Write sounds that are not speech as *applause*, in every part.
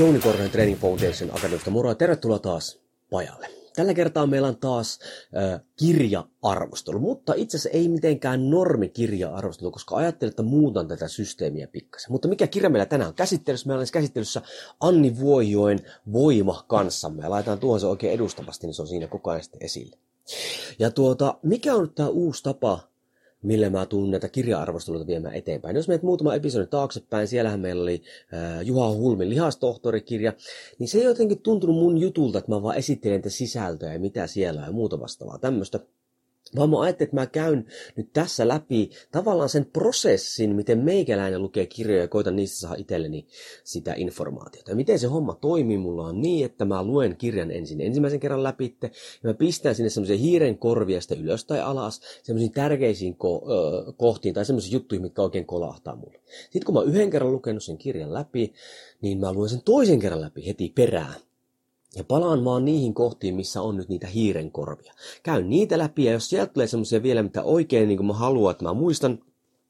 Jouni Korhonen Training Foundation Akademista. Moro tervetuloa taas pajalle. Tällä kertaa meillä on taas äh, kirja-arvostelu, mutta itse asiassa ei mitenkään normi kirja-arvostelu, koska ajattelin, että muutan tätä systeemiä pikkasen. Mutta mikä kirja meillä tänään on käsittelyssä? Meillä on käsittelyssä Anni Vuojoen Voima kanssamme. Ja laitetaan tuohon se oikein edustavasti, niin se on siinä koko ajan esille. Ja tuota, mikä on nyt tämä uusi tapa millä mä tuun näitä kirja-arvosteluita viemään eteenpäin. Jos menet muutama episodi taaksepäin, siellähän meillä oli äh, Juha Hulmin lihastohtorikirja, niin se ei jotenkin tuntunut mun jutulta, että mä vaan esittelen sisältöä ja mitä siellä on ja muuta vastaavaa tämmöistä. Vaan mä ajattelin, että mä käyn nyt tässä läpi tavallaan sen prosessin, miten meikäläinen lukee kirjoja ja koitan niistä saada itselleni sitä informaatiota. Ja miten se homma toimii mulla on niin, että mä luen kirjan ensin ensimmäisen kerran läpi ja mä pistän sinne semmoisen hiiren korvia sitten ylös tai alas semmoisiin tärkeisiin ko- ö, kohtiin tai semmoisiin juttuihin, mitkä oikein kolahtaa mulle. Sitten kun mä yhden kerran lukenut sen kirjan läpi, niin mä luen sen toisen kerran läpi heti perään. Ja palaan vaan niihin kohtiin, missä on nyt niitä hiirenkorvia. Käyn niitä läpi ja jos sieltä tulee semmoisia vielä, mitä oikein niin kuin mä haluan, että mä muistan,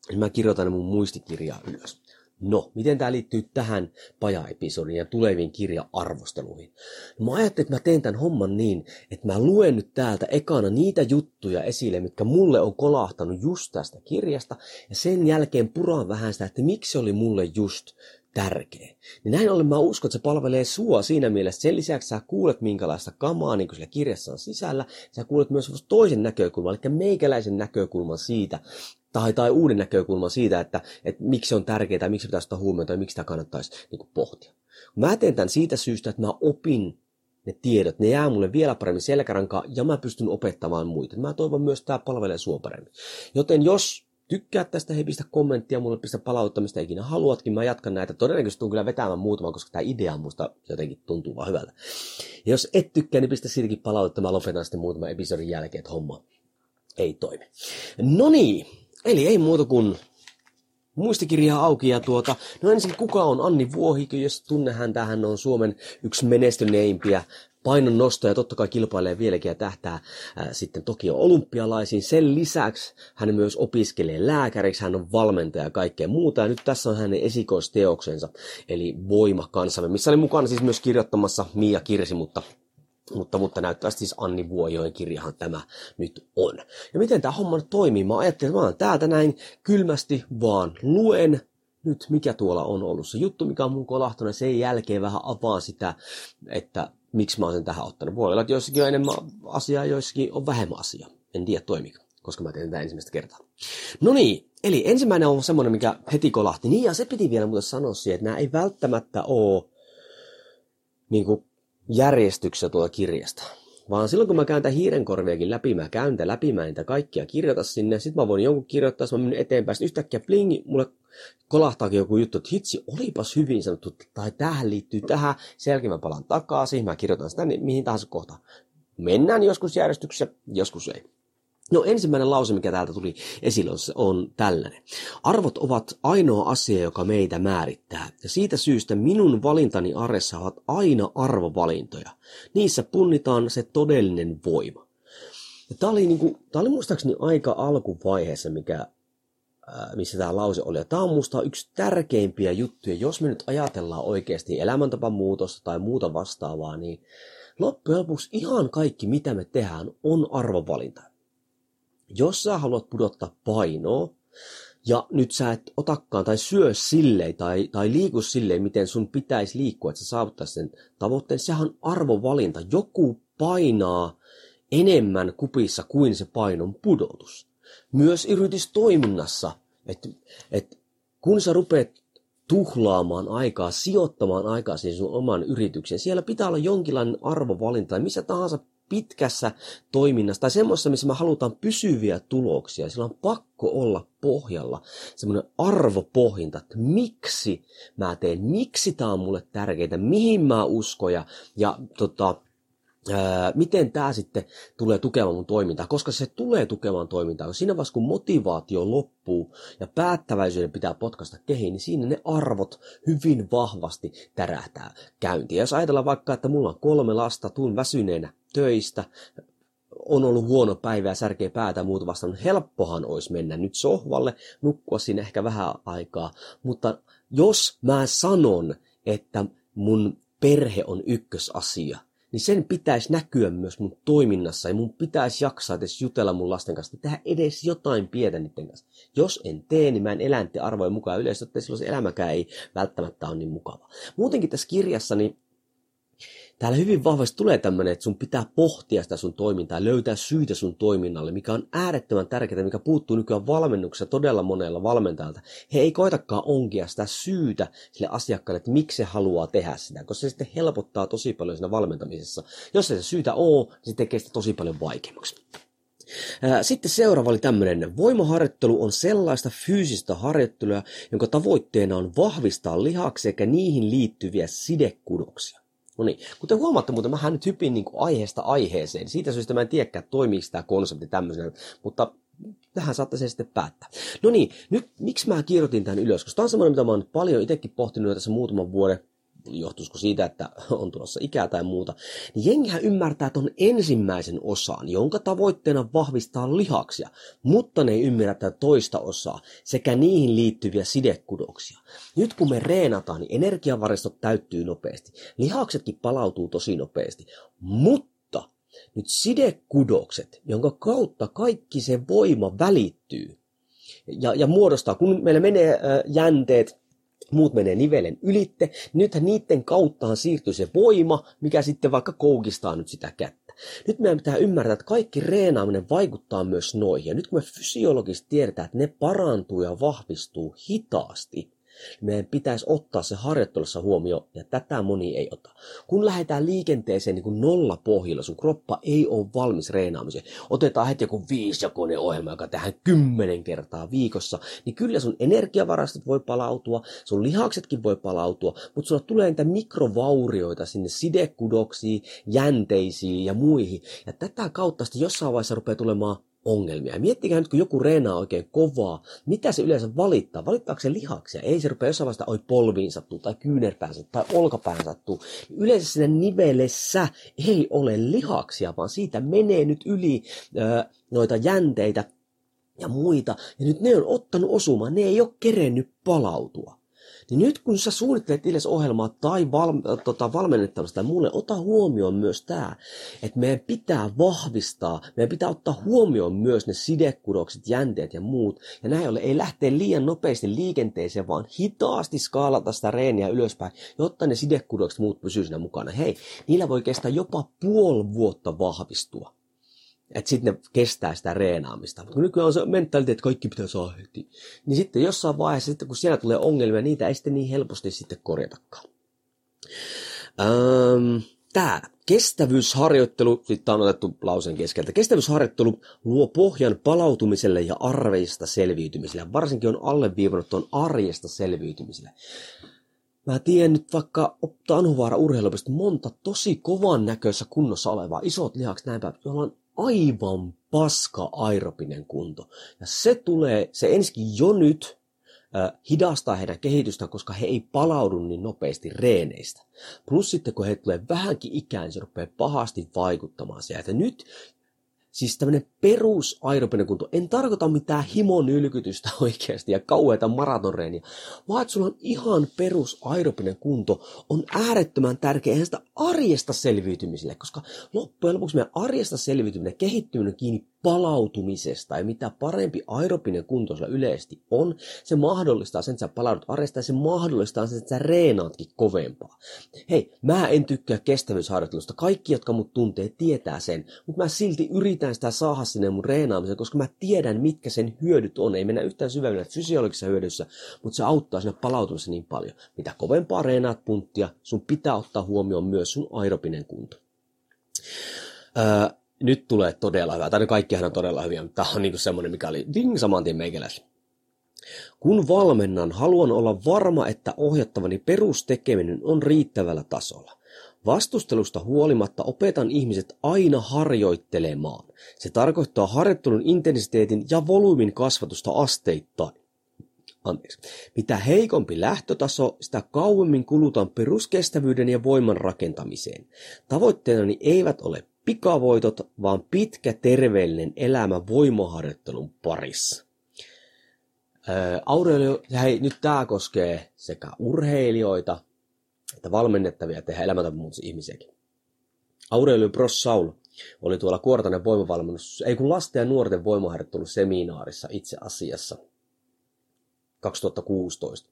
niin mä kirjoitan ne mun muistikirjaa ylös. No, miten tämä liittyy tähän paja-episodiin ja tuleviin kirja-arvosteluihin? No, mä ajattelin, että mä teen tämän homman niin, että mä luen nyt täältä ekana niitä juttuja esille, mitkä mulle on kolahtanut just tästä kirjasta, ja sen jälkeen puraan vähän sitä, että miksi se oli mulle just tärkeä. Niin näin ollen mä uskon, että se palvelee sua siinä mielessä. Sen lisäksi sä kuulet, minkälaista kamaa niin sillä kirjassa on sisällä. Sä kuulet myös toisen näkökulman, eli meikäläisen näkökulman siitä, tai, tai uuden näkökulman siitä, että, että miksi se on tärkeää, miksi pitäisi ottaa huomioon, tai miksi sitä kannattaisi niin kuin, pohtia. Mä teen tämän siitä syystä, että mä opin ne tiedot, ne jää mulle vielä paremmin selkärankaan ja mä pystyn opettamaan muita. Mä toivon myös, että tämä palvelee sua paremmin. Joten jos tykkää tästä, hei pistä kommenttia, mulle pistä palauttamista ikinä haluatkin, mä jatkan näitä. Todennäköisesti tuun kyllä vetämään muutaman, koska tämä idea musta jotenkin tuntuu vaan hyvältä. Ja jos et tykkää, niin pistä siitäkin palautetta, mä lopetan sitten muutaman episodin jälkeen, että homma ei toimi. No niin, eli ei muuta kuin muistikirja auki ja tuota, no ensin kuka on Anni Vuohikö, jos tunne hän tähän on Suomen yksi menestyneimpiä painon nostoja totta kai kilpailee vieläkin ja tähtää ää, sitten Tokio olympialaisiin. Sen lisäksi hän myös opiskelee lääkäriksi, hän on valmentaja ja kaikkea muuta. Ja nyt tässä on hänen esikoisteoksensa, eli Voima kanssamme, missä oli mukana siis myös kirjoittamassa Mia Kirsi, mutta mutta, mutta näyttää siis Anni Vuojoen kirjahan tämä nyt on. Ja miten tämä homma nyt toimii? Mä ajattelin, että mä täältä näin kylmästi vaan luen nyt, mikä tuolla on ollut se juttu, mikä on mun kolahtunut. Sen jälkeen vähän avaan sitä, että miksi mä oon sen tähän ottanut. Voi olla, että joissakin on enemmän asiaa, joissakin on vähemmän asiaa. En tiedä toimiko, koska mä teen tätä ensimmäistä kertaa. No niin, eli ensimmäinen on semmoinen, mikä heti kolahti. Niin, ja se piti vielä muuten sanoa siihen, että nämä ei välttämättä ole niin kuin, järjestyksessä tuolla kirjasta. Vaan silloin kun mä käyn tämän hiirenkorviakin läpi, mä käyn tämän läpi, mä niitä kaikkia kirjoita sinne, sitten mä voin jonkun kirjoittaa, jos mä menen eteenpäin, sitten yhtäkkiä plingi, mulle kolahtaakin joku juttu, että hitsi, olipas hyvin sanottu, tai tähän liittyy tähän, sen jälkeen mä palaan takaisin, mä kirjoitan sitä niin, mihin tahansa kohtaan. Mennään joskus järjestyksessä, joskus ei. No ensimmäinen lause, mikä täältä tuli esille, on tällainen. Arvot ovat ainoa asia, joka meitä määrittää. Ja siitä syystä minun valintani aressa ovat aina arvovalintoja. Niissä punnitaan se todellinen voima. Ja tämä oli, niinku, tämä oli muistaakseni aika alkuvaiheessa, mikä, missä tämä lause oli. Ja tämä on musta yksi tärkeimpiä juttuja. Jos me nyt ajatellaan oikeasti elämäntapamuutosta tai muuta vastaavaa, niin loppujen lopuksi ihan kaikki, mitä me tehdään, on arvovalinta jos sä haluat pudottaa painoa, ja nyt sä et otakaan tai syö silleen tai, tai liiku silleen, miten sun pitäisi liikkua, että sä saavuttaisit sen tavoitteen, sehän on arvovalinta. Joku painaa enemmän kupissa kuin se painon pudotus. Myös yritystoiminnassa, että et kun sä rupeat tuhlaamaan aikaa, sijoittamaan aikaa siihen sun oman yritykseen. Siellä pitää olla jonkinlainen arvovalinta tai missä tahansa pitkässä toiminnassa tai semmoisessa, missä me halutaan pysyviä tuloksia. Sillä on pakko olla pohjalla semmoinen arvopohjinta, että miksi mä teen, miksi tämä on mulle tärkeää, mihin mä uskon ja, ja tota, miten tämä sitten tulee tukemaan mun toimintaa, koska se tulee tukemaan toimintaa. Siinä vaiheessa, kun motivaatio loppuu ja päättäväisyyden pitää potkasta kehiin, niin siinä ne arvot hyvin vahvasti tärähtää käyntiin. Ja jos ajatellaan vaikka, että mulla on kolme lasta, tuun väsyneenä töistä, on ollut huono päivä ja särkee päätä muuta vastaan, helppohan olisi mennä nyt sohvalle, nukkua siinä ehkä vähän aikaa, mutta jos mä sanon, että mun perhe on ykkösasia, niin sen pitäisi näkyä myös mun toiminnassa ja mun pitäisi jaksaa edes jutella mun lasten kanssa, tehdä edes jotain pientä niiden kanssa. Jos en tee, niin mä en elä arvojen mukaan yleensä, että silloin se elämäkään ei välttämättä ole niin mukava. Muutenkin tässä kirjassa, niin täällä hyvin vahvasti tulee tämmöinen, että sun pitää pohtia sitä sun toimintaa, löytää syitä sun toiminnalle, mikä on äärettömän tärkeää, mikä puuttuu nykyään valmennuksessa todella monella valmentajalta. He ei koitakaan onkia sitä syytä sille asiakkaalle, että miksi se haluaa tehdä sitä, koska se sitten helpottaa tosi paljon siinä valmentamisessa. Jos ei se syytä ole, niin se tekee sitä tosi paljon vaikeammaksi. Sitten seuraava oli tämmöinen. Voimaharjoittelu on sellaista fyysistä harjoittelua, jonka tavoitteena on vahvistaa lihaksi sekä niihin liittyviä sidekudoksia. No niin, kuten huomaatte muuten, mähän nyt hypin niin aiheesta aiheeseen. Siitä syystä mä en tiedäkään, toimiiko tämä konsepti tämmöisenä, mutta tähän saatte sen sitten päättää. No niin, nyt miksi mä kirjoitin tämän ylös? Koska tämä on semmoinen, mitä mä oon paljon itsekin pohtinut tässä muutaman vuoden johtuisiko siitä, että *laughs* on tulossa ikää tai muuta, niin jengihän ymmärtää tuon ensimmäisen osan, jonka tavoitteena vahvistaa lihaksia, mutta ne ei ymmärrä tätä toista osaa sekä niihin liittyviä sidekudoksia. Nyt kun me reenataan, niin energiavaristot täyttyy nopeasti. Lihaksetkin palautuu tosi nopeasti, mutta nyt sidekudokset, jonka kautta kaikki se voima välittyy ja, ja muodostaa, kun meillä menee äh, jänteet, muut menee nivelen ylitte, nythän niiden kauttaan siirtyy se voima, mikä sitten vaikka koukistaa nyt sitä kättä. Nyt meidän pitää ymmärtää, että kaikki reenaaminen vaikuttaa myös noihin. Ja nyt kun me fysiologisesti tiedetään, että ne parantuu ja vahvistuu hitaasti, meidän pitäisi ottaa se harjoittelussa huomioon, ja tätä moni ei ota. Kun lähdetään liikenteeseen niin kuin nolla pohjilla, sun kroppa ei ole valmis reenaamiseen. Otetaan heti joku viisijakoinen ohjelma, joka tehdään kymmenen kertaa viikossa, niin kyllä sun energiavarastot voi palautua, sun lihaksetkin voi palautua, mutta sulla tulee niitä mikrovaurioita sinne sidekudoksiin, jänteisiin ja muihin. Ja tätä kautta sitten jossain vaiheessa rupeaa tulemaan ongelmia. Miettikää nyt, kun joku reenaa oikein kovaa, mitä se yleensä valittaa? Valittaako se lihaksia? Ei se rupea jossain vaiheessa, oi polviin sattuu, tai kyynärpään sattuu, tai olkapään sattuu. Yleensä siinä nivelessä ei ole lihaksia, vaan siitä menee nyt yli ö, noita jänteitä ja muita. Ja nyt ne on ottanut osumaan, ne ei ole kerennyt palautua. Niin nyt kun sä suunnittelet itsellesi ohjelmaa tai val, tota, valmennettavasta tai muulle, ota huomioon myös tämä, että meidän pitää vahvistaa, meidän pitää ottaa huomioon myös ne sidekudokset, jänteet ja muut. Ja näin ollen ei lähteä liian nopeasti liikenteeseen, vaan hitaasti skaalata sitä reeniä ylöspäin, jotta ne sidekudokset muut pysyy siinä mukana. Hei, niillä voi kestää jopa puoli vuotta vahvistua. Että sitten ne kestää sitä reenaamista. Mutta nykyään on se mentaliteetti, että kaikki pitää saada heti. Niin sitten jossain vaiheessa, sitten kun siellä tulee ongelmia, niitä ei sitten niin helposti sitten korjatakaan. Öm, Tämä kestävyysharjoittelu, sitten on otettu lauseen keskeltä, kestävyysharjoittelu luo pohjan palautumiselle ja arveista selviytymiselle. Varsinkin on alleviivannut tuon arjesta selviytymiselle. Mä tiedän nyt vaikka Otto Anuvaara monta tosi kovan näköisessä kunnossa olevaa, isot lihakset näin päin, jolla on aivan paska aeropinen kunto. Ja se tulee, se ensikin jo nyt äh, hidastaa heidän kehitystään, koska he ei palaudu niin nopeasti reeneistä. Plus sitten kun he tulee vähänkin ikään, niin se rupeaa pahasti vaikuttamaan sieltä. Nyt Siis tämmöinen perus aerobinen kunto. En tarkoita mitään himonylkytystä *laughs* oikeasti ja kauheita maratonreeniä, vaan että sulla on ihan perus aerobinen kunto on äärettömän tärkeä ihan sitä arjesta selviytymiselle, koska loppujen lopuksi meidän arjesta selviytyminen, kehittyminen kiinni palautumisesta. Ja mitä parempi aerobinen kunto sulla yleisesti on, se mahdollistaa sen, että sä palaudut arjesta ja se mahdollistaa sen, että sä reenaatkin kovempaa. Hei, mä en tykkää kestävyysharjoittelusta. Kaikki, jotka mut tuntee, tietää sen. Mutta mä silti yritän sitä saada sinne mun reenaamiseen, koska mä tiedän, mitkä sen hyödyt on. Ei mennä yhtään syvemmin fysiologisessa hyödyssä, mutta se auttaa sinne palautumisessa niin paljon. Mitä kovempaa reenaat punttia, sun pitää ottaa huomioon myös sun aerobinen kunto. Öö, nyt tulee todella hyvä. Tai kaikkihan on todella hyviä, mutta tämä on niinku semmoinen, mikä oli ding saman tien meikäläisellä. Kun valmennan, haluan olla varma, että ohjattavani perustekeminen on riittävällä tasolla. Vastustelusta huolimatta opetan ihmiset aina harjoittelemaan. Se tarkoittaa harjoittelun intensiteetin ja volyymin kasvatusta asteittain. Anteeksi. Mitä heikompi lähtötaso, sitä kauemmin kulutan peruskestävyyden ja voiman rakentamiseen. Tavoitteenani eivät ole pikavoitot, vaan pitkä terveellinen elämä voimaharjoittelun parissa. Aurelio, hei, nyt tämä koskee sekä urheilijoita että valmennettavia että elämäntapamuutossa ihmisiäkin. Aurelio Bros Saul oli tuolla Kuortanen voimavalmennus, ei kun lasten ja nuorten voimaharjoitteluseminaarissa itse asiassa – 2016.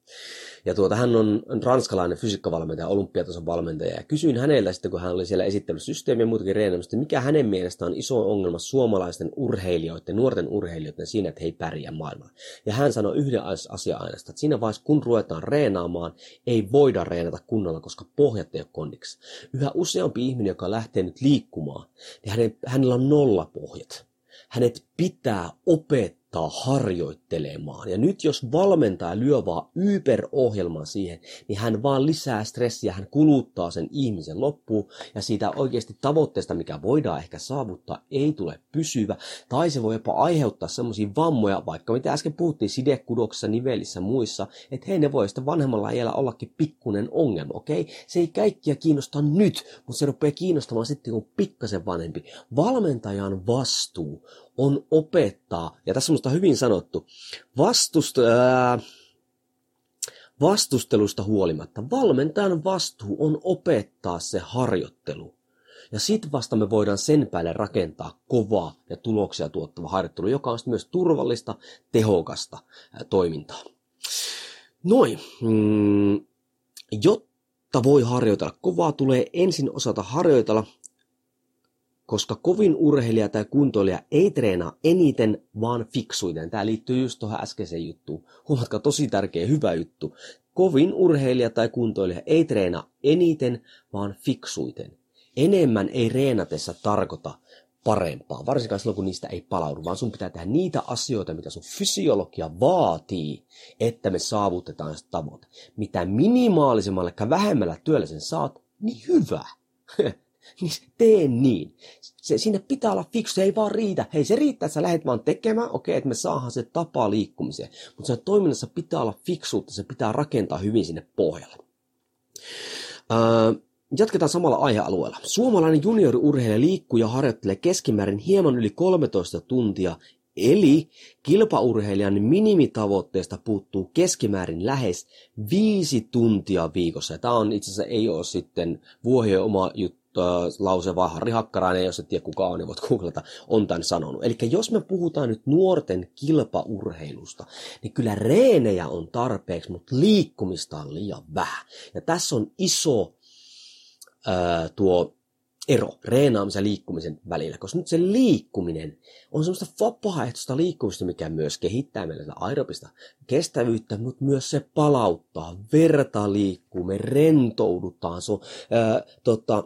Ja tuota, hän on ranskalainen fysiikkavalmentaja, olympiatason valmentaja. Ja kysyin hänellä sitten, kun hän oli siellä esitellyt systeemiä ja muutakin reenaamista, mikä hänen mielestään on iso ongelma suomalaisten urheilijoiden, nuorten urheilijoiden siinä, että he ei pärjää maailmalla. Ja hän sanoi yhden asian aina, että siinä vaiheessa, kun ruvetaan reenaamaan, ei voida reenata kunnolla, koska pohjat ei ole kondiksi. Yhä useampi ihminen, joka lähtee nyt liikkumaan, niin hänellä on nolla pohjat. Hänet pitää opettaa opettaa harjoittelemaan. Ja nyt jos valmentaja lyö vaan Uber-ohjelman siihen, niin hän vaan lisää stressiä, hän kuluttaa sen ihmisen loppuun, ja siitä oikeasti tavoitteesta, mikä voidaan ehkä saavuttaa, ei tule pysyvä, tai se voi jopa aiheuttaa semmoisia vammoja, vaikka mitä äsken puhuttiin sidekudoksissa, nivelissä, muissa, että hei, ne voi sitten vanhemmalla iällä ollakin pikkunen ongelma, okei? Okay? Se ei kaikkia kiinnosta nyt, mutta se rupeaa kiinnostamaan sitten, kun pikkasen vanhempi. Valmentajan vastuu on opettaa, ja tässä on minusta hyvin sanottu, vastust, ää, vastustelusta huolimatta. Valmentajan vastuu on opettaa se harjoittelu. Ja sitten vasta me voidaan sen päälle rakentaa kovaa ja tuloksia tuottava harjoittelu, joka on myös turvallista, tehokasta toimintaa. Noin. Mm, jotta voi harjoitella kovaa, tulee ensin osata harjoitella koska kovin urheilija tai kuntoilija ei treenaa eniten, vaan fiksuiten. Tämä liittyy just tuohon äskeiseen juttuun. Huomatkaa, tosi tärkeä, hyvä juttu. Kovin urheilija tai kuntoilija ei treenaa eniten, vaan fiksuiten. Enemmän ei reenatessa tarkoita parempaa, varsinkaan silloin kun niistä ei palaudu, vaan sun pitää tehdä niitä asioita, mitä sun fysiologia vaatii, että me saavutetaan sitä tavoite. Mitä minimaalisemmalle vähemmällä työllä sen saat, niin hyvä. *laughs* *laughs* niin tee niin. Se, sinne pitää olla fiksu, se ei vaan riitä. Hei, se riittää, että sä lähdet vaan tekemään, okei, että me saadaan se tapa liikkumiseen. Mutta sen toiminnassa pitää olla fiksuutta, se pitää rakentaa hyvin sinne pohjalle. Öö, Jatketaan samalla aihealueella. Suomalainen junioriurheilija liikkuu ja harjoittelee keskimäärin hieman yli 13 tuntia, eli kilpaurheilijan minimitavoitteesta puuttuu keskimäärin lähes 5 tuntia viikossa. Ja tämä on itse asiassa ei ole sitten vuohien oma juttu lause vaan Harri Hakkarainen, jos et tiedä kuka on, niin voit googlata, on tämän sanonut. Eli jos me puhutaan nyt nuorten kilpaurheilusta, niin kyllä reenejä on tarpeeksi, mutta liikkumista on liian vähän. Ja tässä on iso ää, tuo ero reenaamisen ja liikkumisen välillä, koska nyt se liikkuminen on semmoista vapaaehtoista liikkumista, mikä myös kehittää meillä aerobista kestävyyttä, mutta myös se palauttaa, verta liikkuu, me rentoudutaan, se on, ää, tota,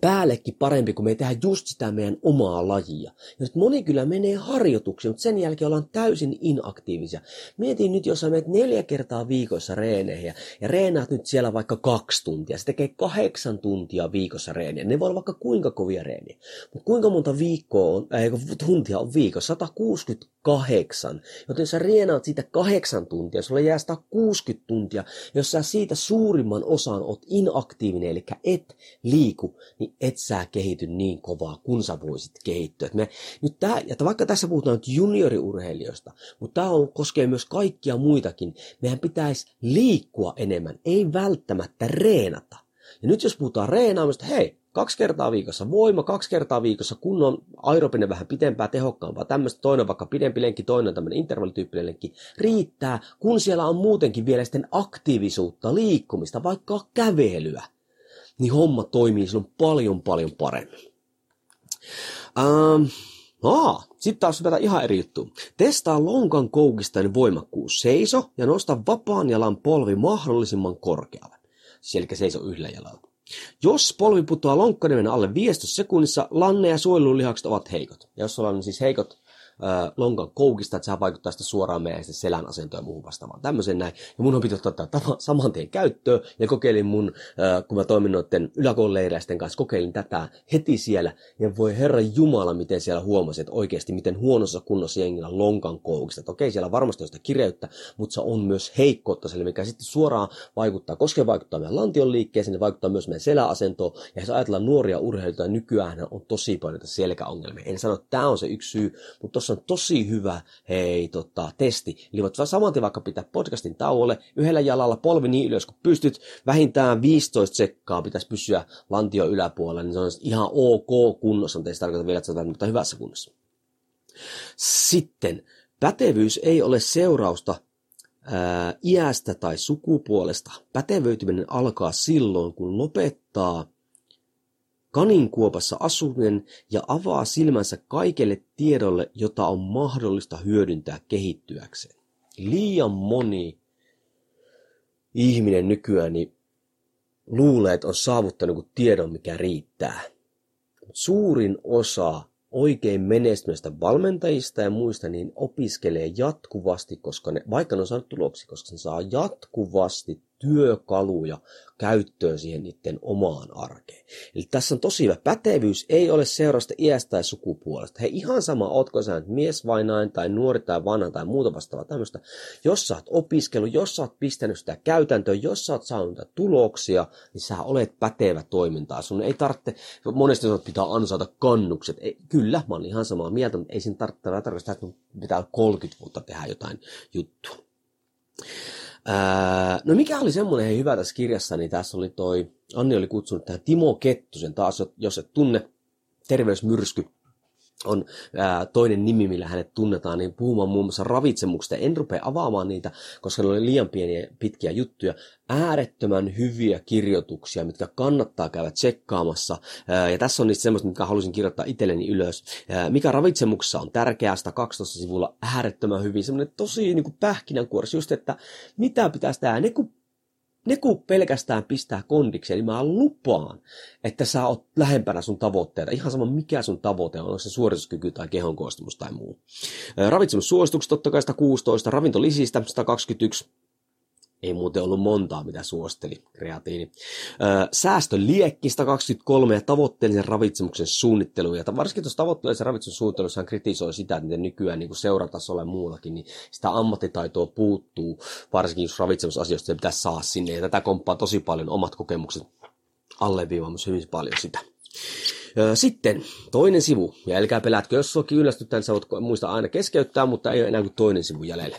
päällekin parempi, kun me ei tehdä just sitä meidän omaa lajia. Ja nyt moni kyllä menee harjoituksiin, mutta sen jälkeen ollaan täysin inaktiivisia. Mietin nyt, jos sä menet neljä kertaa viikossa reeneihin ja reenaat nyt siellä vaikka kaksi tuntia. Se tekee kahdeksan tuntia viikossa reeniä. Ne voi olla vaikka kuinka kovia reeniä. Mutta kuinka monta viikkoa on, äh, tuntia on viikossa? 168. Joten sä reenaat siitä kahdeksan tuntia, sulle jää 160 tuntia. Jos sä siitä suurimman osan oot inaktiivinen, eli et liiku, niin et sä kehity niin kovaa, kun sä voisit kehittyä. Et me, nyt tää, että vaikka tässä puhutaan nyt junioriurheilijoista, mutta tämä koskee myös kaikkia muitakin. Meidän pitäisi liikkua enemmän, ei välttämättä reenata. Ja nyt jos puhutaan reenaamista, hei, Kaksi kertaa viikossa voima, kaksi kertaa viikossa kunnon aerobinen vähän pitempää, tehokkaampaa, tämmöistä toinen vaikka pidempi lenkki, toinen tämmöinen intervallityyppinen lenkki, riittää, kun siellä on muutenkin vielä sitten aktiivisuutta, liikkumista, vaikka kävelyä, niin homma toimii silloin paljon paljon paremmin. Ähm, Aa, sitten taas hypätä ihan eri juttu. Testaa lonkan koukistain voimakkuus. Seiso ja nosta vapaan jalan polvi mahdollisimman korkealle. Siis eli seiso yhdellä jalalla. Jos polvi putoaa lonkkanimen alle 15 sekunnissa, lanne ja suojelulihakset ovat heikot. Ja jos sulla on siis heikot lonkan koukista, että sehän vaikuttaa sitä suoraan meidän selän asentoon ja muuhun vastaavaan. Tämmöisen näin. Ja mun on pitänyt ottaa tämä saman tien käyttöön ja kokeilin mun, kun mä toimin noiden yläkoululeiräisten kanssa, kokeilin tätä heti siellä. Ja voi herra Jumala, miten siellä huomasi, että oikeasti miten huonossa kunnossa jengillä lonkan koukista. Että okei, siellä varmasti on sitä kireyttä, mutta se on myös heikkoutta sille, mikä sitten suoraan vaikuttaa, koska vaikuttaa meidän lantion liikkeeseen, se vaikuttaa myös meidän seläasentoon. Ja jos ajatellaan nuoria urheilijoita, niin nykyään on tosi paljon selkäongelmia. En sano, että tämä on se yksi syy, mutta tuossa on tosi hyvä hei, tota, testi. Eli voit saman tien vaikka pitää podcastin tauolle, yhdellä jalalla polvi niin ylös kun pystyt, vähintään 15 sekkaa pitäisi pysyä lantio yläpuolella, niin se on ihan ok kunnossa, mutta ei se tarkoita vielä, että mutta hyvässä kunnossa. Sitten, pätevyys ei ole seurausta ää, iästä tai sukupuolesta. Pätevöityminen alkaa silloin, kun lopettaa kaninkuopassa asuminen ja avaa silmänsä kaikelle tiedolle, jota on mahdollista hyödyntää kehittyäkseen. Liian moni ihminen nykyään niin luulee, että on saavuttanut tiedon, mikä riittää. Suurin osa oikein menestyneistä valmentajista ja muista niin opiskelee jatkuvasti, koska ne, vaikka ne on saanut tuloksia, koska ne saa jatkuvasti työkaluja käyttöön siihen niiden omaan arkeen. Eli tässä on tosi hyvä. Pätevyys ei ole seurasta iästä tai sukupuolesta. He ihan sama, ootko sä nyt mies vai nainen tai nuori tai vanha tai muuta vastaavaa tämmöistä. Jos sä oot opiskellut, jos sä oot pistänyt sitä käytäntöön, jos sä oot saanut niitä tuloksia, niin sä olet pätevä toimintaa. Sun ei tarvitse, monesti sanot, pitää ansaita kannukset. Ei, kyllä, mä oon ihan samaa mieltä, mutta ei siinä tarvitse tarvitse, että pitää 30 vuotta tehdä jotain juttua. No mikä oli semmoinen hei, hyvä tässä kirjassa, niin tässä oli toi, Anni oli kutsunut tähän Timo Kettusen taas, jos et tunne, terveysmyrsky on ää, toinen nimi, millä hänet tunnetaan, niin puhumaan muun muassa ravitsemuksesta. En rupea avaamaan niitä, koska ne oli liian pieniä pitkiä juttuja. Äärettömän hyviä kirjoituksia, mitkä kannattaa käydä tsekkaamassa. Ää, ja tässä on niistä semmoista, mitkä halusin kirjoittaa itselleni ylös. Ää, mikä ravitsemuksessa on tärkeää, 112 sivulla äärettömän hyvin. Semmoinen tosi niin kuin just että mitä pitäisi tehdä. Ne kun ne kun pelkästään pistää kondiksi, niin mä lupaan, että sä oot lähempänä sun tavoitteita. Ihan sama mikä sun tavoite on, onko se suorituskyky tai kehon koostumus tai muu. Ravitsemussuositukset totta kai 116, ravintolisistä 121, ei muuten ollut montaa, mitä suosteli kreatiini. Säästöliekki 123 ja tavoitteellisen ravitsemuksen suunnittelu. Ja varsinkin tuossa tavoitteellisen ravitsemuksen suunnittelussa hän kritisoi sitä, että miten nykyään niin kuin seuratasolla ja muullakin, niin sitä ammattitaitoa puuttuu, varsinkin jos ravitsemusasioista se pitäisi saa sinne. Ja tätä komppaa tosi paljon omat kokemukset alleviivaamassa hyvin paljon sitä. Sitten toinen sivu, ja älkää pelätkö, jos suokin yllästyttää, niin sä voit muista aina keskeyttää, mutta ei ole enää kuin toinen sivu jäljellä.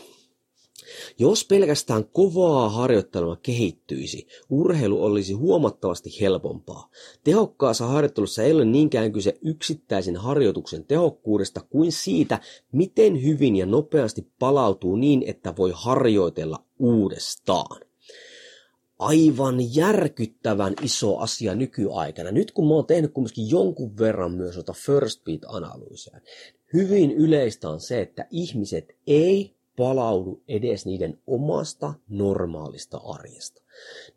Jos pelkästään kovaa harjoittelua kehittyisi, urheilu olisi huomattavasti helpompaa. Tehokkaassa harjoittelussa ei ole niinkään kyse yksittäisen harjoituksen tehokkuudesta kuin siitä, miten hyvin ja nopeasti palautuu niin, että voi harjoitella uudestaan aivan järkyttävän iso asia nykyaikana. Nyt kun mä oon tehnyt kumminkin jonkun verran myös noita first beat-analyyseja, hyvin yleistä on se, että ihmiset ei palaudu edes niiden omasta normaalista arjesta.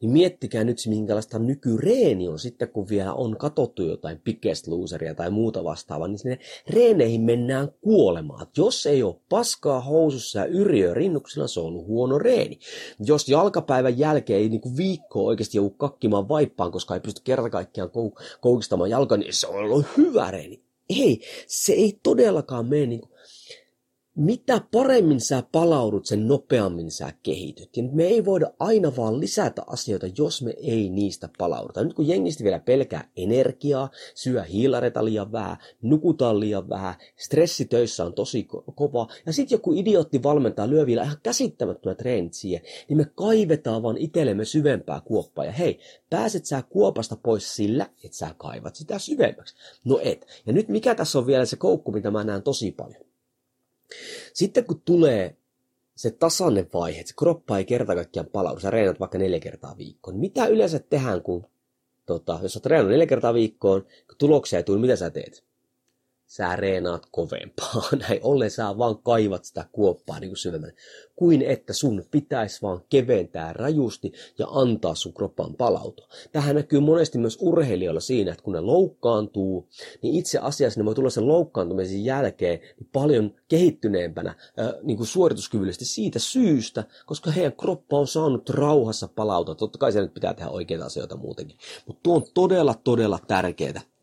Niin miettikää nyt, minkälaista nykyreeni on sitten, kun vielä on katottu jotain Biggest Loseria tai muuta vastaavaa, niin sinne reeneihin mennään kuolemaan. Jos ei ole paskaa housussa ja yriö rinnuksilla, se on ollut huono reeni. Jos jalkapäivän jälkeen ei niin viikkoa oikeasti joudu kakkimaan vaippaan, koska ei pysty kerta kaikkiaan koukistamaan jalkaa, niin se on ollut hyvä reeni. Ei, se ei todellakaan mene niin mitä paremmin sä palaudut, sen nopeammin sä kehityt. Ja me ei voida aina vaan lisätä asioita, jos me ei niistä palauduta. Nyt kun jengistä vielä pelkää energiaa, syö hiilareita liian vähän, nukutaan liian vähän, stressi töissä on tosi ko- kova, ja sitten joku idiotti valmentaa lyö vielä ihan käsittämättömät treenit siihen, niin me kaivetaan vaan itsellemme syvempää kuoppaa. Ja hei, pääset sä kuopasta pois sillä, että sä kaivat sitä syvemmäksi. No et. Ja nyt mikä tässä on vielä se koukku, mitä mä näen tosi paljon. Sitten kun tulee se tasainen vaihe, että se kroppa ei kerta kaikkiaan palaudu, sä reenat vaikka neljä kertaa viikkoon, niin mitä yleensä tehdään, kun, tota, jos sä treenat neljä kertaa viikkoon, kun tuloksia ei tule, mitä sä teet? Sä reenaat kovempaa. *laughs* Näin ollen sä vaan kaivat sitä kuoppaa niin kuin syvemmälle. Kuin että sun pitäisi vaan keventää rajusti ja antaa sun kroppan palautua. Tähän näkyy monesti myös urheilijoilla siinä, että kun ne loukkaantuu, niin itse asiassa ne voi tulla sen loukkaantumisen jälkeen niin paljon kehittyneempänä niin kuin suorituskyvyllisesti siitä syystä, koska heidän kroppa on saanut rauhassa palautua. Totta kai se nyt pitää tehdä oikeita asioita muutenkin. Mutta tuo on todella, todella tärkeää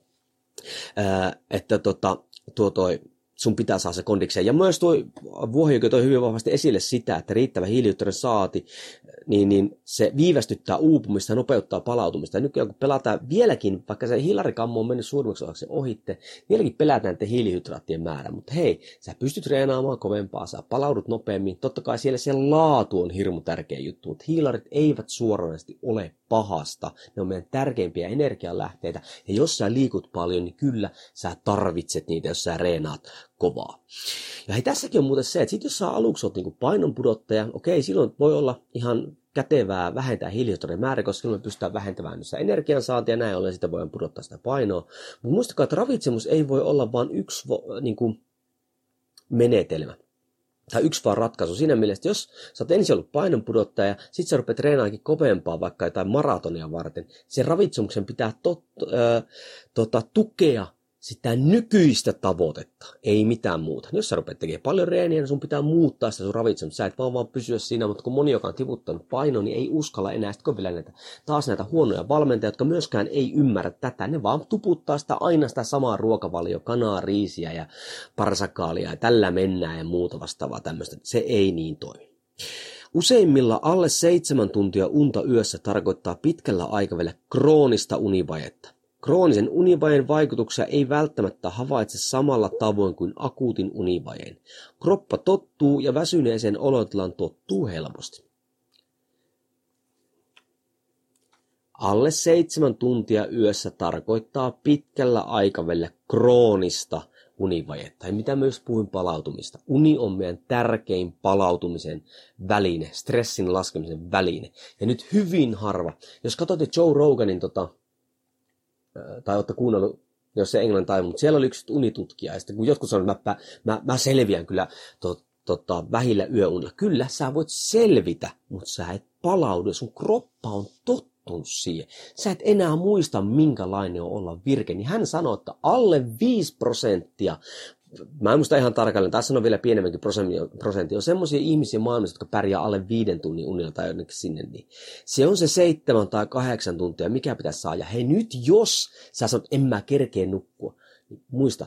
että tota, tuo toi, sun pitää saada se kondikseen. Ja myös tuo Vuohijoki toi hyvin vahvasti esille sitä, että riittävä hiilihydraatin saati, niin, niin se viivästyttää uupumista ja nopeuttaa palautumista. Ja nykyään kun pelataan vieläkin, vaikka se hiilarikammo on mennyt suurimmaksi osaksi ohitte, vieläkin pelätään näiden hiilihydraattien määrä. Mutta hei, sä pystyt treenaamaan kovempaa, sä palaudut nopeammin. Totta kai siellä se laatu on hirmu tärkeä juttu, mutta hiilarit eivät suoranaisesti ole pahasta. Ne on meidän tärkeimpiä energialähteitä. Ja jos sä liikut paljon, niin kyllä sä tarvitset niitä, jos sä reenaat kovaa. Ja hei, tässäkin on muuten se, että sit jos sä aluksi oot niin painonpudottaja, okei, silloin voi olla ihan kätevää vähentää hiilihydraatin määrä, koska silloin me pystytään vähentämään sitä energiansaantia näin ollen sitä voidaan pudottaa sitä painoa. Mutta muistakaa, että ravitsemus ei voi olla vain yksi niin kuin, menetelmä tai yksi vaan ratkaisu siinä mielessä, jos sä oot ensin ollut painonpudottaja, sit sä rupeat treenaamaan kovempaa vaikka jotain maratonia varten, sen ravitsemuksen pitää tot, äh, tota, tukea sitä nykyistä tavoitetta, ei mitään muuta. Jos sä rupeat tekemään paljon reeniä, niin sun pitää muuttaa sitä sun ravitsemusta. Sä et vaan vaan pysyä siinä, mutta kun moni, joka on tiputtanut painoa, niin ei uskalla enää. Sitten vielä näitä, taas näitä huonoja valmentajia, jotka myöskään ei ymmärrä tätä. Ne vaan tuputtaa sitä aina sitä samaa ruokavalio, kanaa, riisiä ja parsakaalia ja tällä mennään ja muuta vastaavaa tämmöistä. Se ei niin toimi. Useimmilla alle seitsemän tuntia unta yössä tarkoittaa pitkällä aikavälillä kroonista univajetta. Kroonisen univajeen vaikutuksia ei välttämättä havaitse samalla tavoin kuin akuutin univajeen. Kroppa tottuu ja väsyneeseen olotilaan tottuu helposti. Alle seitsemän tuntia yössä tarkoittaa pitkällä aikavälillä kroonista univajetta. Ja mitä myös puhuin palautumista. Uni on meidän tärkein palautumisen väline, stressin laskemisen väline. Ja nyt hyvin harva. Jos katsotte Joe Roganin tota, tai olette kuunnellut, jos se englannin taivu, mutta siellä oli yksi unitutkija, ja sitten kun jotkut sanoivat, että mä, mä, mä selviän kyllä to, tota, vähillä yöunilla. Kyllä, sä voit selvitä, mutta sä et palaudu, sun kroppa on tottunut siihen. Sä et enää muista, minkälainen on olla virke. Niin hän sanoi, että alle 5 prosenttia mä en muista ihan tarkalleen, tässä on vielä pienemmänkin prosentti, on semmoisia ihmisiä maailmassa, jotka pärjää alle viiden tunnin unilla tai jonnekin sinne, niin se on se seitsemän tai kahdeksan tuntia, mikä pitäisi saada. Hei nyt jos sä sanot, en mä kerkeä nukkua, niin muista,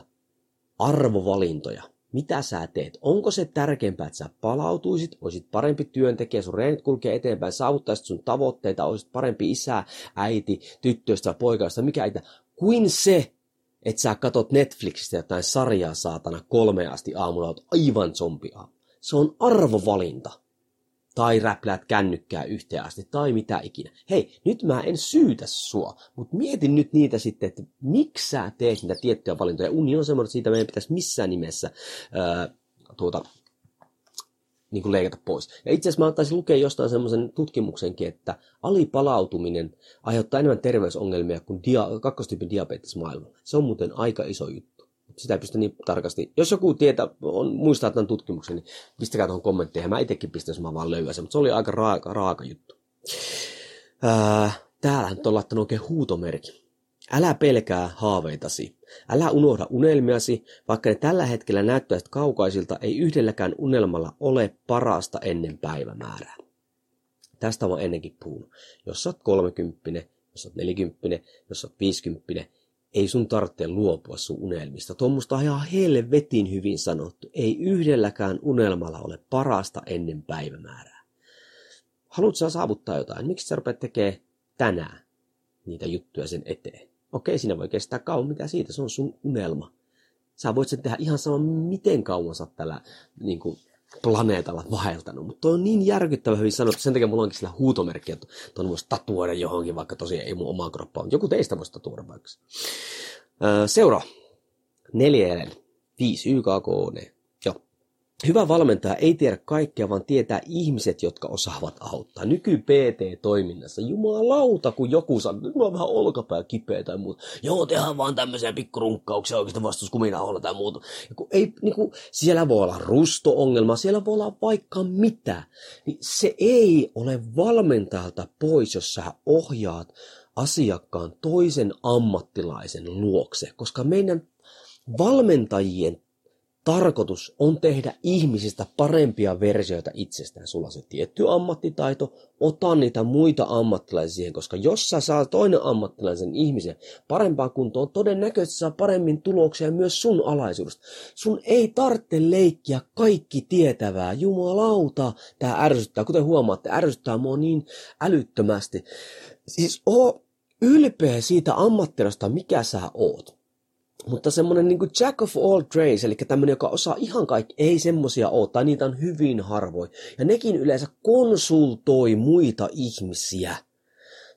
arvovalintoja. Mitä sä teet? Onko se tärkeämpää, että sä palautuisit, olisit parempi työntekijä, sun reenit kulkee eteenpäin, saavuttaisit sun tavoitteita, olisit parempi isä, äiti, tyttöistä, poikaista, mikä äiti, kuin se, että sä katot Netflixistä jotain sarjaa saatana kolme asti aamulla, oot aivan zombia. Se on arvovalinta. Tai räpläät kännykkää yhteen asti, tai mitä ikinä. Hei, nyt mä en syytä sua, mutta mietin nyt niitä sitten, että miksi sä teet niitä tiettyjä valintoja. Uni on semmoinen, että siitä meidän pitäisi missään nimessä ää, tuota, niin kuin leikata pois. Ja itse asiassa mä taisin lukea jostain semmoisen tutkimuksenkin, että alipalautuminen aiheuttaa enemmän terveysongelmia kuin dia- kakkostyypin diabetes maailmalla. Se on muuten aika iso juttu. Sitä ei pysty niin tarkasti. Jos joku tietää, on, muistaa tämän tutkimuksen, niin pistäkää tuohon kommentteihin. Mä itsekin pistän, jos mä vaan löyän sen, mutta se oli aika raaka, raaka juttu. Ää, täällä nyt on laittanut oikein huutomerkki. Älä pelkää haaveitasi. Älä unohda unelmiasi, vaikka ne tällä hetkellä näyttäisivät kaukaisilta, ei yhdelläkään unelmalla ole parasta ennen päivämäärää. Tästä olen ennenkin puhunut. Jos olet 30, jos olet 40, jos olet 50, ei sun tarvitse luopua sun unelmista. Tuommoista on ihan helvetin hyvin sanottu. Ei yhdelläkään unelmalla ole parasta ennen päivämäärää. Haluatko sä saavuttaa jotain? Miksi sä rupeat tekemään tänään niitä juttuja sen eteen? Okei, siinä voi kestää kauan, mitä siitä, se on sun unelma. Sä voit sen tehdä ihan sama, miten kauan sä tällä niin kuin, planeetalla vaeltanut. Mutta on niin järkyttävä hyvin sanottu. Sen takia mulla onkin sillä huutomerkki, että tuon voisi tatuoida johonkin, vaikka tosiaan ei mun omaa kroppaa. Mutta joku teistä voisi tatuoida vaikka. Öö, seura. Neljä. Viisi YKK. Hyvä valmentaja ei tiedä kaikkea, vaan tietää ihmiset, jotka osaavat auttaa. Nyky PT-toiminnassa, jumalauta, kun joku sanoo, mulla on vähän olkapää kipeä tai muuta. Joo, tehdään vaan tämmöisiä pikkurunkkauksia oikeasti vastuskuminauhalla tai muuta. Ja kun ei, niin kuin, siellä voi olla rusto-ongelma, siellä voi olla vaikka mitä. Niin se ei ole valmentajalta pois, jos sä ohjaat asiakkaan toisen ammattilaisen luokse, koska meidän valmentajien tarkoitus on tehdä ihmisistä parempia versioita itsestään. Sulla on se tietty ammattitaito, ota niitä muita ammattilaisia siihen, koska jos sä saa toinen ammattilaisen ihmisen parempaan kuntoon, todennäköisesti saa paremmin tuloksia myös sun alaisuudesta. Sun ei tarvitse leikkiä kaikki tietävää. Jumalauta, tää ärsyttää. Kuten huomaatte, ärsyttää mua niin älyttömästi. Siis oo ylpeä siitä ammattilasta, mikä sä oot. Mutta semmoinen niin jack of all trades, eli tämmöinen, joka osaa ihan kaikki, ei semmosia ole, tai niitä on hyvin harvoin. Ja nekin yleensä konsultoi muita ihmisiä.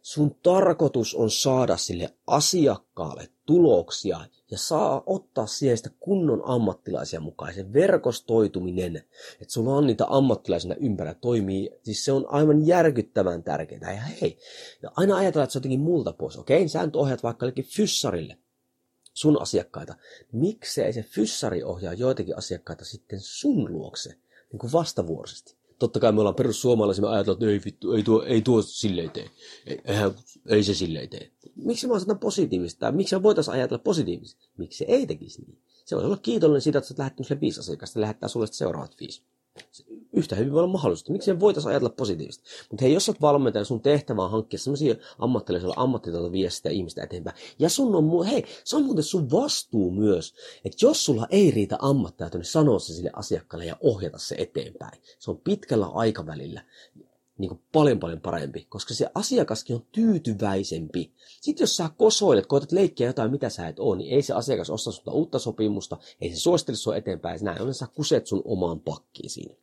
Sun tarkoitus on saada sille asiakkaalle tuloksia ja saa ottaa sitä kunnon ammattilaisia mukaan. Se verkostoituminen, että sulla on niitä ammattilaisina ympärillä toimii, siis se on aivan järkyttävän tärkeää. Ja hei, ja aina ajatellaan, että se on jotenkin multa pois. Okei, sä nyt ohjat vaikka fyssarille sun asiakkaita, miksei se fyssari ohjaa joitakin asiakkaita sitten sun luokse, niin kuin vastavuoroisesti. Totta kai me ollaan perussuomalaisia, me ajatellaan, että ei vittu, ei tuo, ei tuo silleen tee. Ei, eihän, ei se silleen tee. Miksi mä sanon positiivista? Tai miksi voitaisiin ajatella positiivisesti? Miksi se ei tekisi niin? Se voisi olla kiitollinen siitä, että sä oot lähettänyt sille viisi asiakasta lähettää sulle seuraavat viisi yhtä hyvin voi olla mahdollista. Miksi me voitaisiin ajatella positiivisesti? Mutta hei, jos olet valmentaja, sun tehtävä on hankkia sellaisia ammattilaisia ammattitaitoa viestiä ihmistä eteenpäin. Ja sun on, hei, se on muuten sun vastuu myös, että jos sulla ei riitä ammattitaitoa, niin sanoa se sille asiakkaalle ja ohjata se eteenpäin. Se on pitkällä aikavälillä niin kuin paljon paljon parempi, koska se asiakaskin on tyytyväisempi. Sitten jos sä kosoilet, koetat leikkiä jotain, mitä sä et ole, niin ei se asiakas osta sulta uutta sopimusta, ei se suosittele sua eteenpäin, näin on sä kuset sun omaan pakkiin siinä.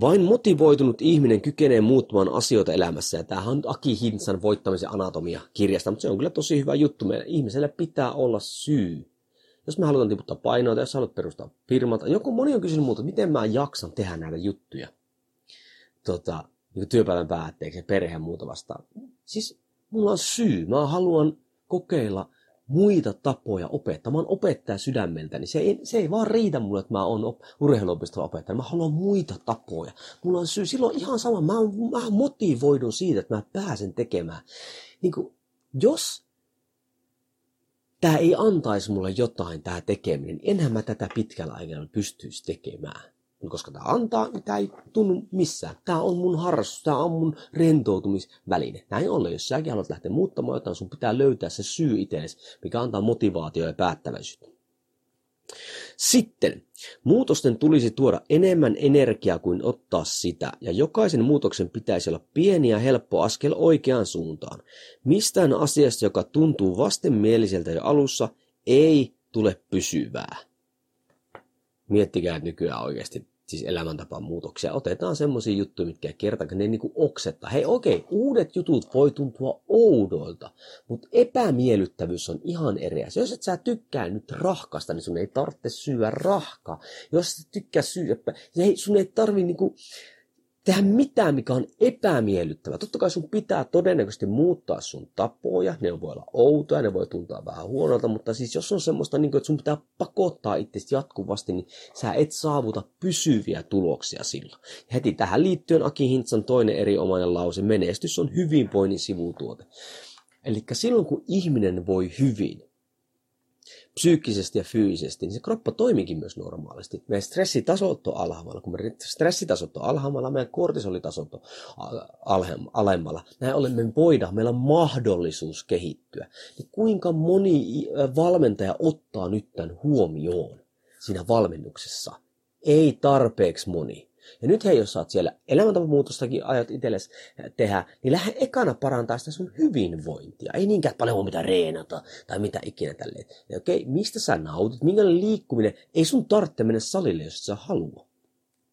Vain motivoitunut ihminen kykenee muuttumaan asioita elämässä, ja tämähän on Aki Hintsan voittamisen anatomia kirjasta, mutta se on kyllä tosi hyvä juttu. Meidän ihmiselle pitää olla syy. Jos me halutaan tiputtaa painoa, tai jos haluat perustaa firmat, joku moni on kysynyt muuta, miten mä jaksan tehdä näitä juttuja tota, niin työpäivän päätteeksi ja perhe ja muuta vastaan. Siis mulla on syy. Mä haluan kokeilla muita tapoja opettaa. Mä oon opettaja sydämeltä, niin se ei, se ei vaan riitä mulle, että mä oon op, urheiluopistolla opettaja. Mä haluan muita tapoja. Mulla on syy. Silloin ihan sama. Mä, mä motivoidun siitä, että mä pääsen tekemään. Niin kuin, jos tämä ei antaisi mulle jotain, tämä tekeminen, niin enhän mä tätä pitkällä aikana pystyisi tekemään. Koska tämä antaa, niin tämä ei tunnu missään. Tämä on mun harrastus, tämä on mun rentoutumisväline. Näin ollen, jos säkin haluat lähteä muuttamaan jotain, sun pitää löytää se syy itsellesi, mikä antaa motivaatio ja päättäväisyyttä. Sitten, muutosten tulisi tuoda enemmän energiaa kuin ottaa sitä, ja jokaisen muutoksen pitäisi olla pieni ja helppo askel oikeaan suuntaan. Mistään asiasta, joka tuntuu vastenmieliseltä jo alussa, ei tule pysyvää. Miettikää nykyään oikeasti siis elämäntapaan muutoksia. Otetaan semmoisia juttuja, mitkä kerta, ne niinku oksettaa. Hei okei, okay, uudet jutut voi tuntua oudoilta, mutta epämiellyttävyys on ihan eri asia. Jos et sä tykkää nyt rahkasta, niin sun ei tarvitse syödä rahkaa. Jos et tykkää syödä, niin sun ei tarvi niinku tehdä mitään, mikä on epämiellyttävää. Totta kai sun pitää todennäköisesti muuttaa sun tapoja, ne voi olla outoja, ne voi tuntua vähän huonolta, mutta siis jos on semmoista, niin kuin, että sun pitää pakottaa itse jatkuvasti, niin sä et saavuta pysyviä tuloksia silloin. Heti tähän liittyen Aki Hintsan toinen erinomainen lause, menestys on hyvinvoinnin sivutuote. Eli silloin kun ihminen voi hyvin, psyykkisesti ja fyysisesti, niin se kroppa toimikin myös normaalisti. Meidän stressitasot on alhaalla. Kun meidän stressitasot on alhaalla, meidän kortisolitasot on alemmalla. Näin ollen me voidaan, meillä on mahdollisuus kehittyä. Niin kuinka moni valmentaja ottaa nyt tämän huomioon siinä valmennuksessa? Ei tarpeeksi moni. Ja nyt hei, jos sä oot siellä elämäntapamuutostakin ajat itsellesi tehdä, niin lähde ekana parantaa sitä sun hyvinvointia. Ei niinkään paljon mitä reenata tai mitä ikinä tälleen. Okei, mistä sä nautit, minkälainen liikkuminen, ei sun tarvitse mennä salille, jos sä halua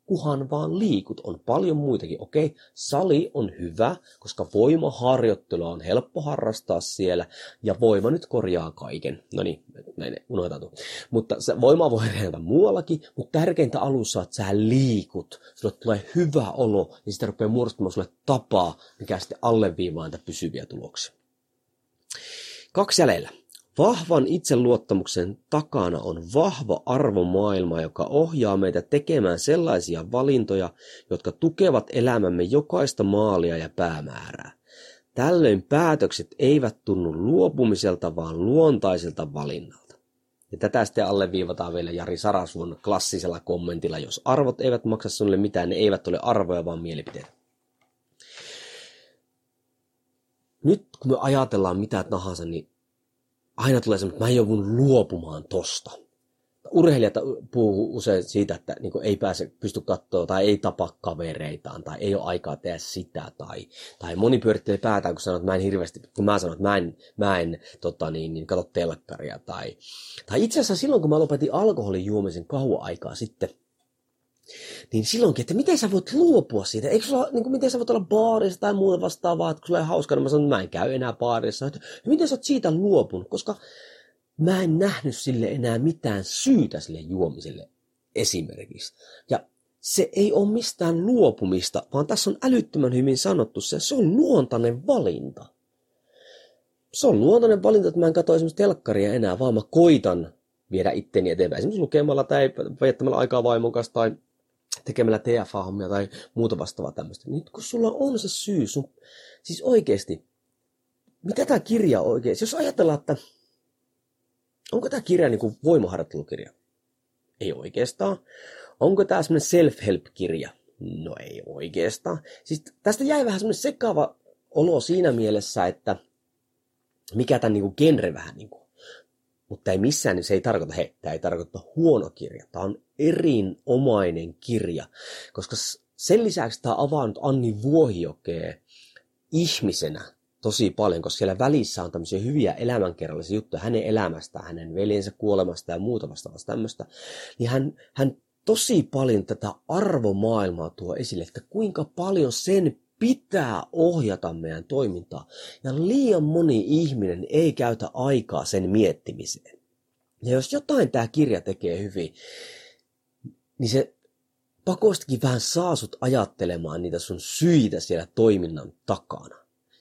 kuhan vaan liikut. On paljon muitakin. Okei, sali on hyvä, koska voimaharjoittelua on helppo harrastaa siellä, ja voima nyt korjaa kaiken. No niin, näin unohdetaan Mutta se voima voi reenata muuallakin, mutta tärkeintä alussa, että sä liikut, sulle tulee hyvä olo, niin sitä rupeaa muodostamaan sulle tapaa, mikä sitten alleviivaa niitä pysyviä tuloksia. Kaksi jäljellä. Vahvan itseluottamuksen takana on vahva arvomaailma, joka ohjaa meitä tekemään sellaisia valintoja, jotka tukevat elämämme jokaista maalia ja päämäärää. Tällöin päätökset eivät tunnu luopumiselta, vaan luontaiselta valinnalta. Ja tätä sitten alleviivataan vielä Jari Sarasuon klassisella kommentilla, jos arvot eivät maksa sinulle mitään, ne eivät ole arvoja, vaan mielipiteitä. Nyt kun me ajatellaan mitä tahansa, niin aina tulee semmoinen, että mä joudun luopumaan tosta. Urheilijat puhuu usein siitä, että niin ei pääse, pysty katsoa tai ei tapa kavereitaan tai ei ole aikaa tehdä sitä. Tai, tai moni pyörittelee päätään, kun sanoo, että mä en hirveästi, kun mä sanon, että mä en, mä en tota niin, niin katso telkkaria. Tai, tai itse asiassa silloin, kun mä lopetin alkoholin juomisen kauan aikaa sitten, niin silloinkin, että miten sä voit luopua siitä? Eikö sulla, niin kuin, miten sä voit olla baarissa tai muuta vastaavaa, että sulla ei hauskaa, niin mä sanon, että mä en käy enää baarissa. Että, miten sä oot siitä luopunut? Koska mä en nähnyt sille enää mitään syytä sille juomiselle esimerkiksi. Ja se ei ole mistään luopumista, vaan tässä on älyttömän hyvin sanottu se, se on luontainen valinta. Se on luontainen valinta, että mä en katso esimerkiksi telkkaria enää, vaan mä koitan viedä itteni eteenpäin. Esimerkiksi lukemalla tai viettämällä aikaa vaimon kanssa tai tekemällä TFA-hommia tai muuta vastaavaa tämmöistä. Nyt kun sulla on se syy, sun, siis oikeasti, mitä tämä kirja oikeasti, jos ajatellaan, että onko tämä kirja niin kuin voimaharjoittelukirja? Ei oikeastaan. Onko tämä semmoinen self-help-kirja? No ei oikeastaan. Siis tästä jäi vähän semmoinen sekava olo siinä mielessä, että mikä tämän niin kuin genre vähän niin kuin mutta ei missään, niin se ei tarkoita, hei, tämä ei tarkoita huono kirja. Tämä on erinomainen kirja, koska sen lisäksi tämä avaa nyt Anni Vuohijokea ihmisenä tosi paljon, koska siellä välissä on tämmöisiä hyviä elämänkerrallisia juttuja hänen elämästään, hänen veljensä kuolemasta ja muuta vastaavasta tämmöistä. Niin hän, hän tosi paljon tätä arvomaailmaa tuo esille, että kuinka paljon sen pitää ohjata meidän toimintaa. Ja liian moni ihminen ei käytä aikaa sen miettimiseen. Ja jos jotain tämä kirja tekee hyvin, niin se pakostakin vähän saa sut ajattelemaan niitä sun syitä siellä toiminnan takana.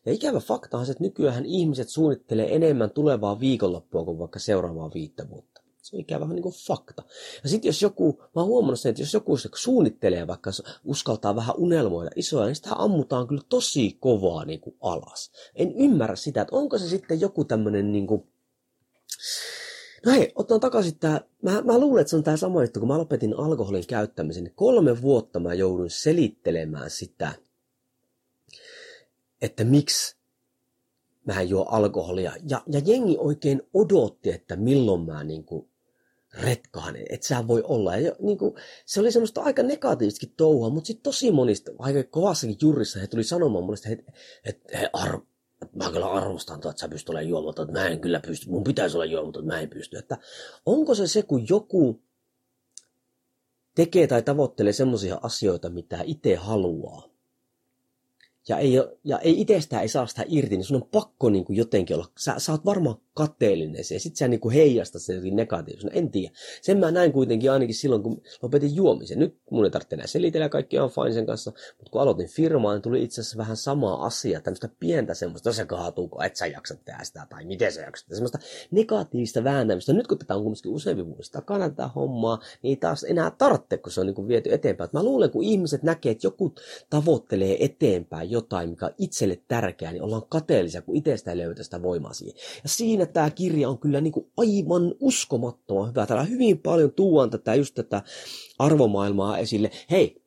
Ja ikävä fakta on se, että nykyään ihmiset suunnittelee enemmän tulevaa viikonloppua kuin vaikka seuraavaa viittä vuotta. Se on ikään vähän niin kuin fakta. Ja sitten jos joku, mä oon huomannut sen, että jos joku suunnittelee vaikka uskaltaa vähän unelmoida isoja, niin sitä ammutaan kyllä tosi kovaa niin kuin alas. En ymmärrä sitä, että onko se sitten joku tämmöinen niin kuin, No hei, otan takaisin tämä. Mä, mä luulen, että se on tämä sama juttu, kun mä lopetin alkoholin käyttämisen, niin kolme vuotta mä joudun selittelemään sitä, että miksi mä en juo alkoholia. Ja, ja jengi oikein odotti, että milloin mä niin kuin retkaan, että sä voi olla. Ja niin kuin, se oli semmoista aika negatiivistakin touhua, mutta sitten tosi monista, aika kovassakin jurissa he tuli sanomaan mulle, että, että he arv, mä kyllä arvostan, että sä pystyt olemaan juomaton, että mä en kyllä pysty, mun pitäisi olla juomaton, että mä en pysty. Että onko se se, kun joku tekee tai tavoittelee semmoisia asioita, mitä itse haluaa, ja ei, ja ei itsestään ei saa sitä irti, niin sun on pakko niin kuin jotenkin olla, sä, sä oot varmaan kateellinen se, ja sit sä niin kuin heijasta se negatiivisena, en tiedä. Sen mä näin kuitenkin ainakin silloin, kun lopetin juomisen. Nyt mun ei tarvitse enää selitellä, kaikki on fine sen kanssa, mutta kun aloitin firmaa, niin tuli itse asiassa vähän sama asia, tämmöistä pientä semmoista, jos se kaatuu, kun et sä jaksa tehdä sitä, tai miten sä jaksat tehdä, semmoista negatiivista vääntämistä. Nyt kun tätä on kuitenkin useampi vuosi takana tätä hommaa, niin ei taas enää tarvitse, kun se on niin kuin viety eteenpäin. Et mä luulen, kun ihmiset näkee, että joku tavoittelee eteenpäin jotain, mikä on itselle tärkeää, niin ollaan kateellisia, kun itsestä ei löytä sitä voimaa siihen. Ja siinä siinä tämä kirja on kyllä niin kuin aivan uskomattoman hyvä. Täällä hyvin paljon tuon tätä just tätä arvomaailmaa esille. Hei,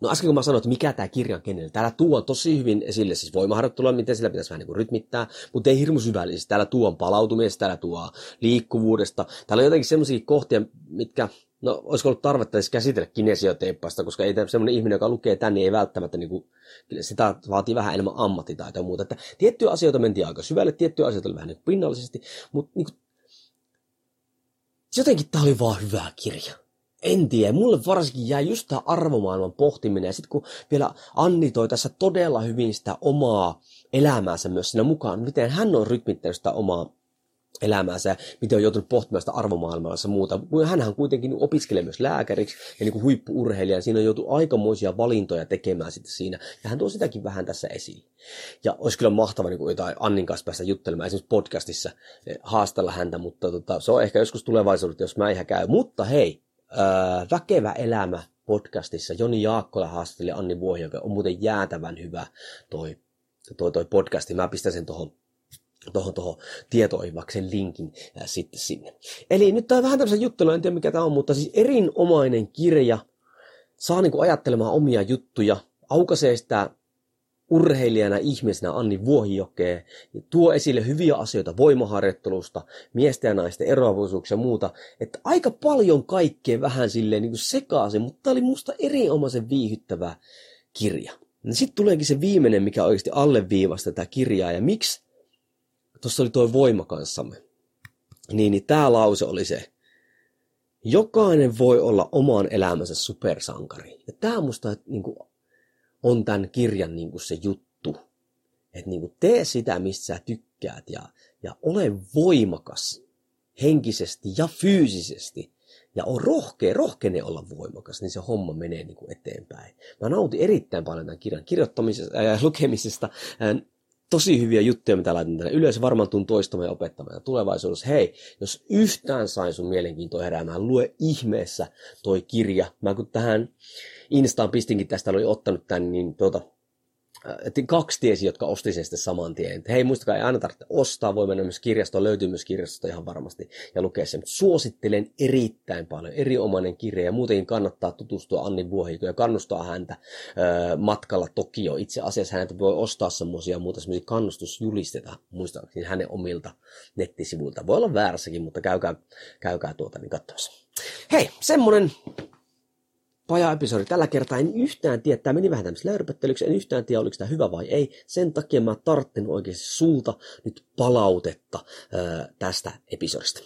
No äsken kun mä sanoin, että mikä tämä kirja on kenelle, täällä tuo tosi hyvin esille siis voimaharjoittelua, miten sillä pitäisi vähän niin kuin rytmittää, mutta ei hirmu syvällisesti. Täällä tuo palautumisesta, täällä tuo liikkuvuudesta. Täällä on jotenkin semmoisia kohtia, mitkä, no olisiko ollut tarvetta edes käsitellä kinesioteippasta, koska ei semmoinen ihminen, joka lukee tänne, niin ei välttämättä niin kuin, sitä vaatii vähän enemmän ammattitaitoa ja muuta. Että tiettyjä asioita mentiin aika syvälle, tiettyjä asioita oli vähän niin pinnallisesti, mutta niin kuin, jotenkin tämä oli vaan hyvä kirja en tiedä, mulle varsinkin jäi just tämä arvomaailman pohtiminen. Ja sitten kun vielä Anni toi tässä todella hyvin sitä omaa elämäänsä myös siinä mukaan, miten hän on rytmittänyt sitä omaa elämäänsä miten on joutunut pohtimaan sitä arvomaailmaa ja muuta. Hänhän kuitenkin opiskelee myös lääkäriksi ja niin kuin huippuurheilija. Siinä on joutu aikamoisia valintoja tekemään sitten siinä. Ja hän tuo sitäkin vähän tässä esille. Ja olisi kyllä mahtava niin kuin jotain Annin kanssa päästä juttelemaan esimerkiksi podcastissa eh, haastella häntä, mutta tota, se on ehkä joskus tulevaisuudessa, jos mä ihan käy. Mutta hei, Öö, Väkevä elämä podcastissa Joni Jaakkola haastatteli Anni Vuohi, joka on muuten jäätävän hyvä toi, toi, toi podcasti. Mä pistän sen tuohon tuohon, tuohon tietoivaksen linkin ää, sitten sinne. Eli nyt tämä on vähän tämmöisen juttelu, en tiedä mikä tämä on, mutta siis erinomainen kirja, saa niin ajattelemaan omia juttuja, aukaisee sitä urheilijana ihmisenä Anni Vuohijokeen ja tuo esille hyviä asioita voimaharjoittelusta, miesten ja naisten eroavuisuuksia ja muuta. Että aika paljon kaikkea vähän silleen niin kuin sekaisin, mutta tämä oli musta erinomaisen viihyttävä kirja. Sitten tuleekin se viimeinen, mikä oikeasti alleviivasi tätä kirjaa ja miksi tuossa oli tuo voima kanssamme. Niin, niin tämä lause oli se, jokainen voi olla oman elämänsä supersankari. Ja tämä musta niin kuin, on tämän kirjan niin kuin se juttu. Että niin kuin tee sitä, mistä sä tykkäät ja, ja ole voimakas henkisesti ja fyysisesti. Ja on rohkea, rohkene olla voimakas, niin se homma menee niin kuin eteenpäin. Mä nautin erittäin paljon tämän kirjan kirjoittamisesta ja lukemisesta tosi hyviä juttuja, mitä laitan tänne ylös. Varmaan tuun toistamaan ja opettamaan ja tulevaisuudessa. Hei, jos yhtään sain sun mielenkiintoa heräämään, lue ihmeessä toi kirja. Mä kun tähän Instaan pistinkin tästä oli ottanut tämän, niin tuota, kaksi tiesi, jotka osti sen sitten saman tien. Hei, muistakaa, ei aina tarvitse ostaa, voi mennä myös kirjastoon, löytyy myös kirjastosta ihan varmasti ja lukea sen. Suosittelen erittäin paljon, erinomainen kirja ja muutenkin kannattaa tutustua Anni Vuohiko ja kannustaa häntä ö, matkalla Tokio. Itse asiassa häntä voi ostaa semmoisia muuta semmoisia kannustusjulisteita, muistaakseni hänen omilta nettisivuilta. Voi olla väärässäkin, mutta käykää, käykää tuota niin katsomassa. Hei, semmonen paja-episodi. Tällä kertaa en yhtään tiedä, tämä meni vähän tämmöistä löyrypättelyksi, en yhtään tiedä, oliko tämä hyvä vai ei. Sen takia mä tartten oikeasti sulta nyt palautetta ää, tästä episodista.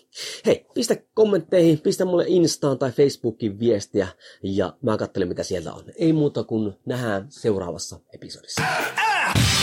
Hei, pistä kommentteihin, pistä mulle Instaan tai Facebookin viestiä ja mä katselen mitä sieltä on. Ei muuta kuin nähdään seuraavassa episodissa. Ah!